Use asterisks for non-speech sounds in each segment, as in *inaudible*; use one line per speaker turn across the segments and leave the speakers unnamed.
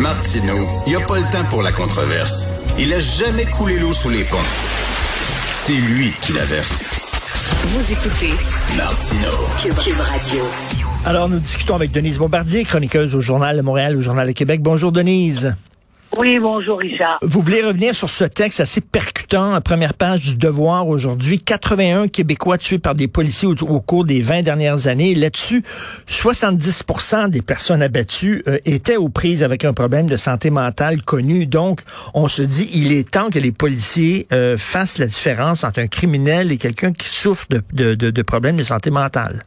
Martineau, il n'y a pas le temps pour la controverse. Il a jamais coulé l'eau sous les ponts. C'est lui qui la verse.
Vous écoutez
Martineau.
Cube, Radio.
Alors, nous discutons avec Denise Bombardier, chroniqueuse au Journal de Montréal, au Journal de Québec. Bonjour, Denise.
Oui, bonjour Richard.
Vous voulez revenir sur ce texte assez percutant, à première page du Devoir aujourd'hui. 81 Québécois tués par des policiers au, cours des 20 dernières années. Là-dessus, 70% des personnes abattues euh, étaient aux prises avec un problème de santé mentale connu. Donc, on se dit, il est temps que les policiers euh, fassent la différence entre un criminel et quelqu'un qui souffre de, de, de, de, problèmes de santé mentale.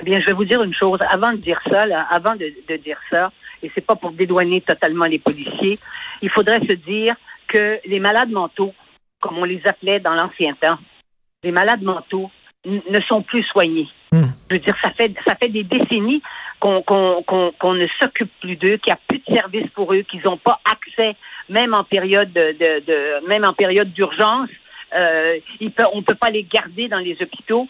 Eh bien, je vais vous dire une chose. Avant de dire ça, là, avant de, de dire ça, et c'est pas pour dédouaner totalement les policiers, il faudrait se dire que les malades mentaux, comme on les appelait dans l'ancien temps, les malades mentaux ne sont plus soignés.
Hmm.
Je veux dire, ça fait ça fait des décennies qu'on ne s'occupe plus d'eux, qu'il n'y a plus de services pour eux, qu'ils n'ont pas accès, même en période de, de, même en période d'urgence. Euh, on ne peut pas les garder dans les hôpitaux.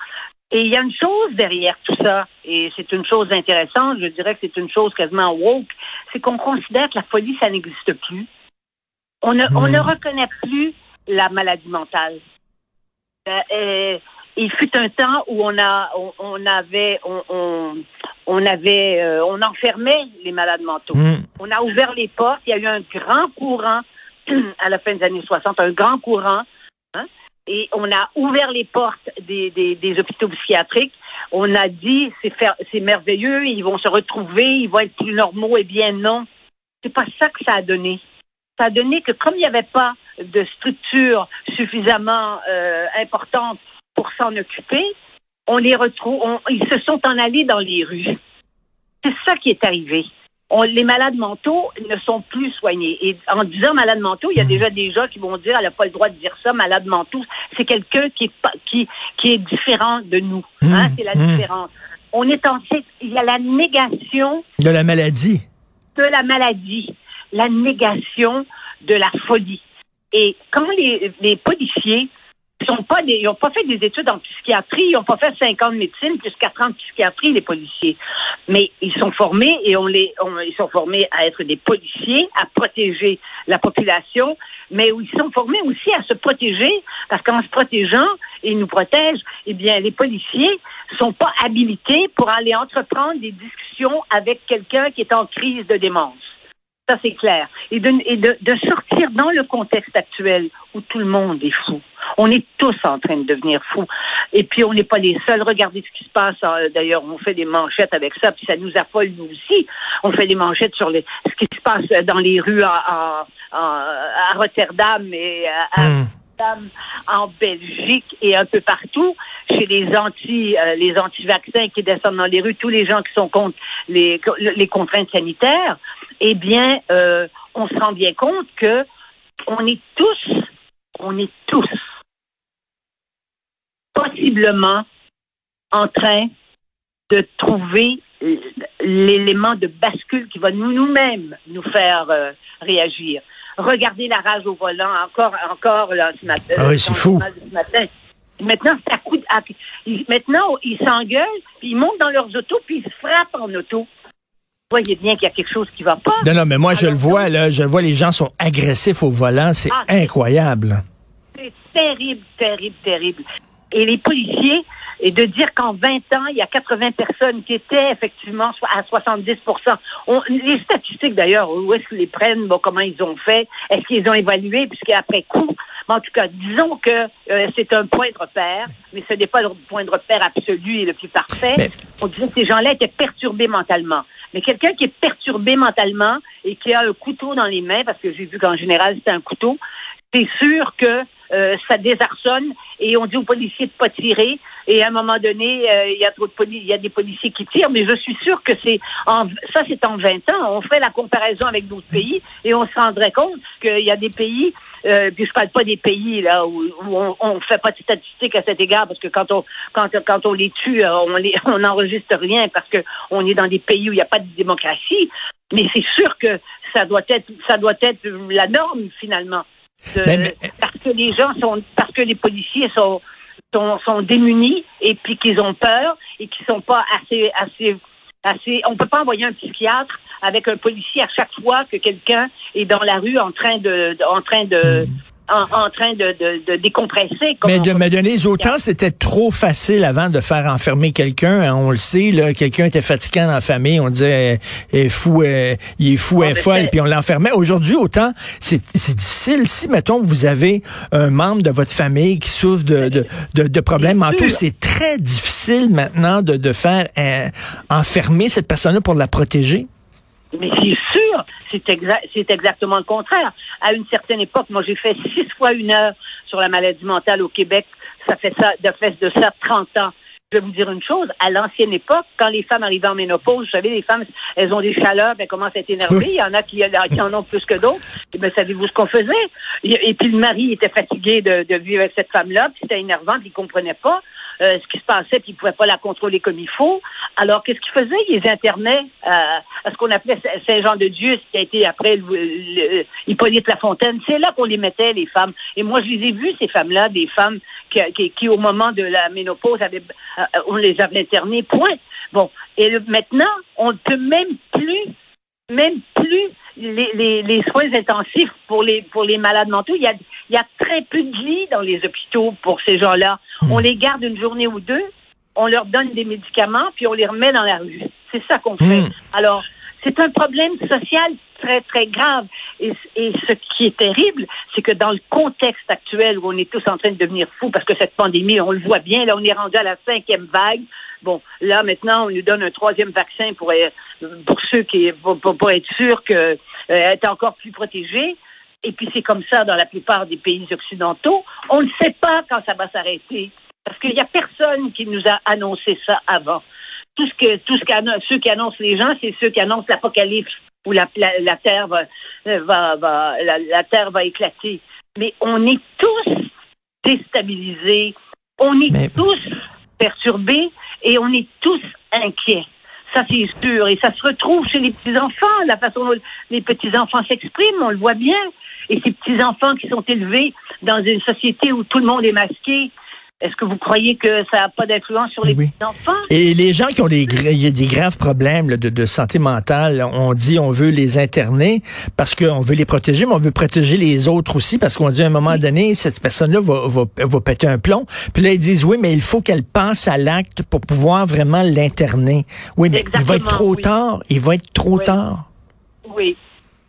Et il y a une chose derrière tout ça, et c'est une chose intéressante, je dirais que c'est une chose quasiment woke, c'est qu'on considère que la folie, ça n'existe plus. On ne, on ne reconnaît plus la maladie mentale. Euh, euh, il fut un temps où on a, on, avait, on, on, avait, euh, on enfermait les malades mentaux.
Mm.
On a ouvert les portes. Il y a eu un grand courant *clears throat* à la fin des années 60, un grand courant et on a ouvert les portes des, hôpitaux psychiatriques. On a dit c'est merveilleux, ils vont se retrouver, ils vont être plus normaux. Eh bien non, c'est pas ça que ça a donné. Ça a donné que comme il n'y avait pas de structure suffisamment euh, importante pour s'en occuper, on les retrouve, ils se sont en allés dans les rues. C'est ça qui est arrivé les malades mentaux ne sont plus soignés. Et en disant malade mentaux, il y a déjà des gens qui vont dire, elle n'a pas le droit de dire ça, malade mentaux. C'est quelqu'un qui est, qui, qui est différent de nous. Hein, c'est la différence. On est en, il y a la négation.
De la maladie.
De la maladie. La négation de la folie. Et quand les, les policiers ils sont pas ils n'ont pas fait des études en psychiatrie, ils n'ont pas fait cinq ans de médecine, plus quatre ans de psychiatrie, les policiers. Mais ils sont formés et on les, ils sont formés à être des policiers, à protéger la population, mais ils sont formés aussi à se protéger, parce qu'en se protégeant, ils nous protègent, eh bien, les policiers sont pas habilités pour aller entreprendre des discussions avec quelqu'un qui est en crise de démence. Ça, c'est clair. Et, de, et de, de, sortir dans le contexte actuel où tout le monde est fou. On est tous en train de devenir fous. Et puis, on n'est pas les seuls. Regardez ce qui se passe. Hein. D'ailleurs, on fait des manchettes avec ça, puis ça nous affole, nous aussi. On fait des manchettes sur les, ce qui se passe dans les rues à, à, à Rotterdam et à,
Hmm.
en Belgique et un peu partout chez les anti euh, les anti-vaccins qui descendent dans les rues, tous les gens qui sont contre les, les contraintes sanitaires, eh bien, euh, on se rend bien compte que on est tous, on est tous possiblement en train de trouver l'élément de bascule qui va nous nous-mêmes nous faire euh, réagir. Regardez la rage au volant encore encore là ce matin.
Ah oui, c'est fou.
Ce matin. Maintenant, ça coûte. Maintenant, ils s'engueulent, puis ils montent dans leurs autos, puis ils se frappent en auto. Vous voyez bien qu'il y a quelque chose qui va pas.
Non, non, mais moi, je le vois, là, je vois, les gens sont agressifs au volant, c'est
Ah,
incroyable.
C'est terrible, terrible, terrible. Et les policiers, et de dire qu'en 20 ans, il y a 80 personnes qui étaient effectivement à 70 On, Les statistiques, d'ailleurs, où est-ce qu'ils les prennent, bon, comment ils ont fait, est-ce qu'ils ont évalué, puisqu'après coup, mais en tout cas, disons que euh, c'est un point de repère, mais ce n'est pas le point de repère absolu et le plus parfait.
Mais-
On disait que ces gens-là étaient perturbés mentalement. Mais quelqu'un qui est perturbé mentalement et qui a un couteau dans les mains, parce que j'ai vu qu'en général, c'est un couteau, c'est sûr que euh, ça désarçonne et on dit aux policiers de pas tirer. Et à un moment donné, euh, il y a trop de y a des policiers qui tirent, mais je suis sûre que c'est ça c'est en 20 ans. On fait la comparaison avec d'autres pays et on se rendrait compte qu'il y a des pays, euh, puis je parle pas des pays là où, où on, on fait pas de statistiques à cet égard parce que quand on quand quand on les tue, euh, on les *laughs* on n'enregistre rien parce que on est dans des pays où il n'y a pas de démocratie. Mais c'est sûr que ça doit être ça doit être la norme finalement. De-
Mais- mais-
parce que les gens sont parce que les policiers sont sont, sont démunis et puis qu'ils ont peur et qu'ils sont pas assez assez On peut pas envoyer un psychiatre avec un policier à chaque fois que quelqu'un est dans la rue en train de, de en train de,
Hmm.
En, en train de, de, de décompresser. comme
Mais, de, mais Denise, autant c'était trop facile avant de faire enfermer quelqu'un, hein, on le sait, là, quelqu'un était fatiguant dans la famille, on disait, euh, est fou, euh, il est fou, elle est
mais
folle, puis on l'enfermait. Aujourd'hui, autant, c'est c'est difficile. Si, mettons, vous avez un membre de votre famille qui souffre de, de, de, de problèmes mentaux, c'est très difficile maintenant de, de faire euh, enfermer cette personne-là pour la protéger.
Mais c'est sûr, c'est exa- c'est exactement le contraire. À une certaine époque, moi, j'ai fait six fois une heure sur la maladie mentale au Québec. Ça fait ça, de fait de ça 30 ans. Je vais vous dire une chose, à l'ancienne époque, quand les femmes arrivaient en ménopause, vous savez, les femmes, elles ont des chaleurs, elles commencent à être énervées. Il y en a qui, qui en ont plus que d'autres. Et bien, savez-vous ce qu'on faisait? Et, et puis le mari était fatigué de, de vivre avec cette femme-là, puis c'était énervant, puis il comprenait pas euh, ce qui se passait, puis il pouvait pas la contrôler comme il faut. Alors, qu'est-ce qu'il faisait? Il les internait euh, à ce qu'on appelait Saint-Jean-de-Dieu, ce qui a été après le- le- Hippolyte Lafontaine. C'est là qu'on les mettait, les femmes. Et moi, je les ai vues, ces femmes-là, des femmes qui, qui, qui, au moment de la ménopause, avaient, euh, on les avait internées, point. Bon. Et maintenant, on ne peut même plus, même plus les, les, les soins intensifs pour les, pour les malades mentaux. Il y, a, il y a très peu de lits dans les hôpitaux pour ces gens-là. On les garde une journée ou deux, on leur donne des médicaments, puis on les remet dans la rue. C'est ça qu'on fait.
Mm.
Alors, c'est un problème social très, très grave. Et, et ce qui est terrible, c'est que dans le contexte actuel où on est tous en train de devenir fous, parce que cette pandémie, on le voit bien, là, on est rendu à la cinquième vague. Bon, là, maintenant, on nous donne un troisième vaccin pour, euh, pour ceux qui, pour, pour- être sûr que euh, être encore plus protégés. Et puis c'est comme ça dans la plupart des pays occidentaux. On ne sait pas quand ça va s'arrêter. Parce qu'il n'y a personne qui nous a annoncé ça avant. Tout ce que, tout ce ceux qui annoncent les gens, c'est ceux qui annoncent l'apocalypse où la, la, la terre va, va, va- la, la terre va éclater. Mais on est tous déstabilisés, on est
Mais-
tous perturbés et on est tous inquiets. Ça, c'est sûr. Et ça se retrouve chez les petits-enfants, la façon dont les petits-enfants s'expriment, on le voit bien. Et ces petits-enfants qui sont élevés dans une société où tout le monde est masqué, est-ce que vous croyez que ça n'a pas d'influence sur les
Oui.
petits-enfants?
Et les gens qui ont des, graves problèmes là, de, de santé mentale, on dit on veut les interner parce qu'on veut les protéger, mais on veut protéger les autres aussi parce qu'on dit à un moment donné, cette personne-là va, va, va péter un plomb. Puis là, ils disent oui, mais il faut qu'elle pense à l'acte pour pouvoir vraiment l'interner. Oui, mais il va être trop
oui.
tard. Il va être trop tard.
Oui.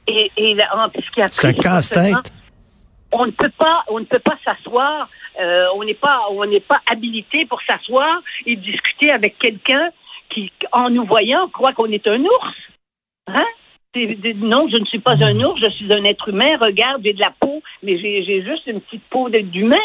Et, et là, en psychiatrie,
C'est un casse-tête.
On ne peut pas, on ne peut pas s'asseoir. euh, on n'est pas, on n'est pas habilité pour s'asseoir et discuter avec quelqu'un qui, en nous voyant, croit qu'on est un ours. Hein? Non, je ne suis pas un ours, je suis un être humain. Regarde, j'ai de la peau, mais j'ai juste une petite peau d'humain.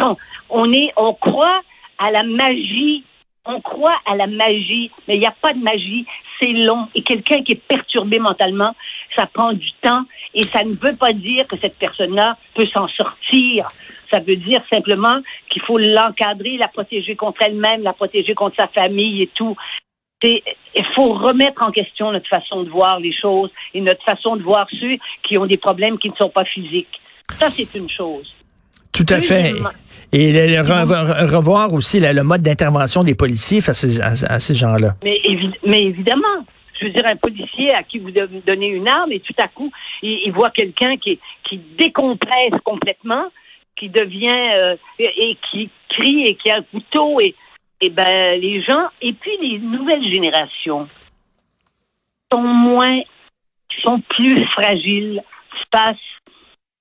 On, on est, on croit à la magie. On croit à la magie, mais il n'y a pas de magie. C'est long. Et quelqu'un qui est perturbé mentalement, ça prend du temps. Et ça ne veut pas dire que cette personne-là peut s'en sortir. Ça veut dire simplement qu'il faut l'encadrer, la protéger contre elle-même, la protéger contre sa famille et tout. Il faut remettre en question notre façon de voir les choses et notre façon de voir ceux qui ont des problèmes qui ne sont pas physiques. Ça, c'est une chose.
Tout à fait. Et le- le re- revoir aussi le mode d'intervention des policiers face à ces, à- à ces gens-là.
Mais, évi- mais évidemment, je veux dire, un policier à qui vous donnez une arme et tout à coup, il, il voit quelqu'un qui, qui décompresse complètement, qui devient euh, et, et qui crie et qui a un couteau et, et ben les gens et puis les nouvelles générations sont moins sont plus fragiles face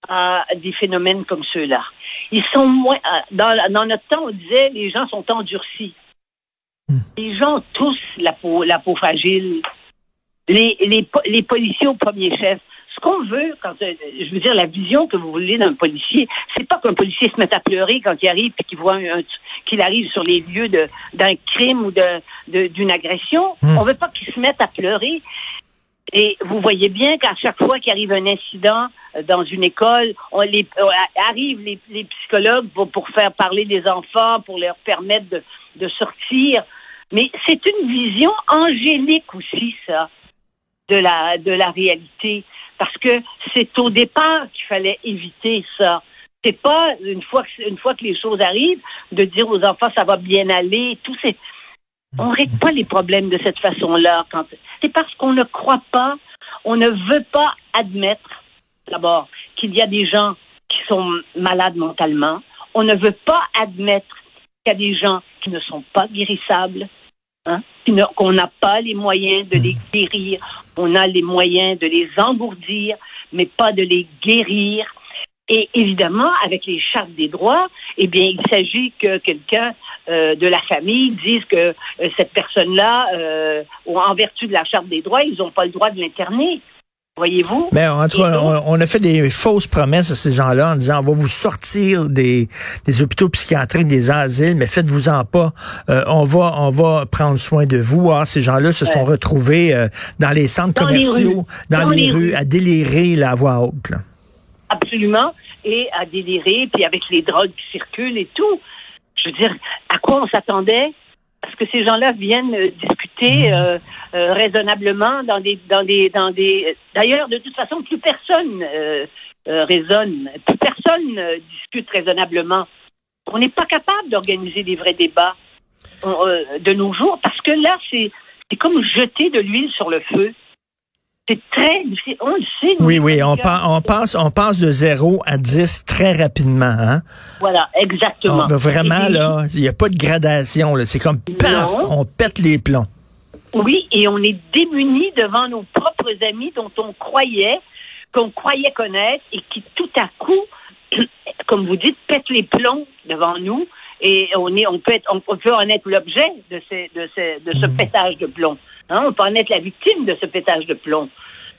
à des phénomènes comme ceux-là. Ils sont moins euh, dans, dans notre temps on disait les gens sont endurcis. Les gens ont tous la peau, la peau fragile. Les, les, les policiers au premier chef. Ce qu'on veut, quand euh, je veux dire, la vision que vous voulez d'un policier, c'est pas qu'un policier se mette à pleurer quand il arrive et qu'il voit un, un- qu'il arrive sur les lieux de d'un crime ou de de- d'une agression.
Hmm.
On veut pas qu'il se mette à pleurer. Et vous voyez bien qu'à chaque fois qu'il arrive un incident euh, dans une école, on les, euh, arrivent les, les psychologues pour, pour faire parler des enfants, pour leur permettre de, de sortir. Mais c'est une vision angélique aussi, ça, de la, de la réalité. Parce que c'est au départ qu'il fallait éviter ça. C'est pas une fois que, une fois que les choses arrivent, de dire aux enfants ça va bien aller, tout c'est. On règle pas les problèmes de cette façon-là. Quand c'est parce qu'on ne croit pas, on ne veut pas admettre d'abord qu'il y a des gens qui sont malades mentalement. On ne veut pas admettre qu'il y a des gens qui ne sont pas guérissables, hein, qu'on n'a pas les moyens de les guérir. On a les moyens de les engourdir, mais pas de les guérir. Et évidemment, avec les chartes des droits, eh bien, il s'agit que quelqu'un euh, de la famille dise que euh, cette personne-là, euh, en vertu de la charte des droits, ils n'ont pas le droit de l'interner. Voyez-vous?
Mais en tout cas, on, a fait des fausses promesses à ces gens-là en disant on va vous sortir des, des hôpitaux psychiatriques, des asiles, mais faites-vous-en pas. on va on va prendre soin de vous. Ah, ces gens-là se sont retrouvés dans les centres commerciaux, dans, les, rues, à délirer la voix haute.
Absolument. Et à délirer, puis avec les drogues qui circulent et tout. Je veux dire, à quoi on s'attendait? Parce que ces gens-là viennent euh, discuter mmh. euh, euh, raisonnablement dans des dans des dans des d'ailleurs de toute façon plus personne raisonne plus personne discute raisonnablement on n'est pas capable d'organiser des vrais débats de nos jours parce que là c'est c'est comme jeter de l'huile sur le feu c'est très difficile. On le sait.
Oui, oui, on, on, passe, on passe de 0 à 10 très rapidement. Hein?
Voilà, exactement.
vraiment, là, il n'y a pas de gradation. C'est comme paf, on pète les plombs.
Oui, et on est démunis devant nos propres amis dont on croyait, qu'on croyait connaître et qui tout à coup, *clears throat* comme vous dites, pètent les plombs devant nous et on est, on peut être, on peut en être l'objet de, ces, de, ces, de ce mmh. pétage de plomb. Hein, on peut en être la victime de ce pétage de plomb.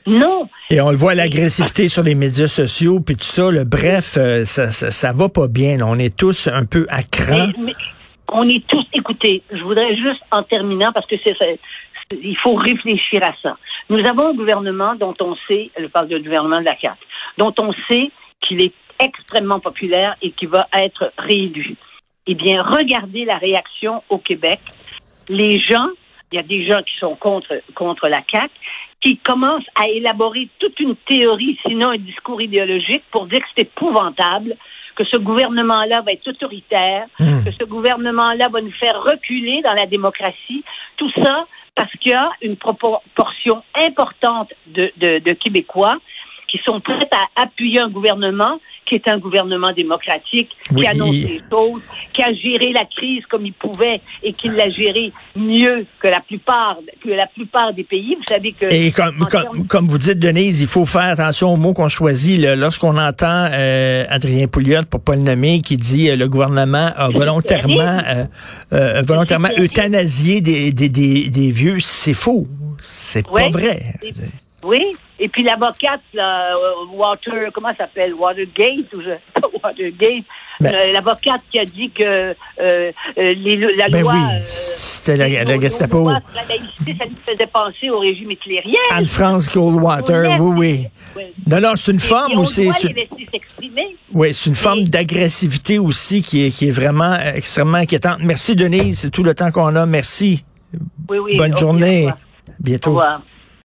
Non.
Et on le voit l'agressivité sur les médias sociaux puis tout ça. Le bref, euh, ça, ça, va pas bien. On est tous un peu à cran.
on est tous. Écoutez, je voudrais juste en terminant parce que c'est il faut réfléchir à ça. Nous avons un gouvernement dont on sait, je parle du gouvernement de la carte, dont on sait qu'il est extrêmement populaire et qui va être réélu. Eh bien, regardez la réaction au Québec. Les gens il y a des gens qui sont contre, contre la CAQ, qui commencent à élaborer toute une théorie, sinon un discours idéologique, pour dire que c'est épouvantable, que ce gouvernement-là va être autoritaire, hmm. que ce gouvernement-là va nous faire reculer dans la démocratie. Tout ça parce qu'il y a une proportion importante de, de, de Québécois qui sont prêts à appuyer un gouvernement qui est un gouvernement démocratique, qui annonce les choses, qui a géré la crise comme il pouvait et qui l'a géré mieux que la plupart que la plupart des pays. Vous savez que
et comme comme, vous dites Denise, il faut faire attention aux mots qu'on choisit. Lorsqu'on entend euh, Adrien Pouliot, pour pas le nommer, qui dit euh, le gouvernement a volontairement euh, volontairement euthanasié des, des, des, des vieux, c'est faux. C'est pas vrai.
Oui, et puis l'avocate, là, euh, Water, comment ça s'appelle? Watergate ou je, *laughs* Watergate. Ben- euh, l'avocate qui a dit que euh, euh les, la
ben
loi.
Oui, c'était la, la Gestapo.
La laïcité, ça nous faisait penser au régime hitlérien.
Anne-France Goldwater, oui, oui, Non, non, c'est une forme aussi. Oui, c'est une forme d'agressivité aussi qui est, qui est vraiment extrêmement inquiétante. Merci, Denise. C'est tout le temps qu'on a. Merci.
Oui, oui.
Bonne journée. Bientôt.
Au revoir.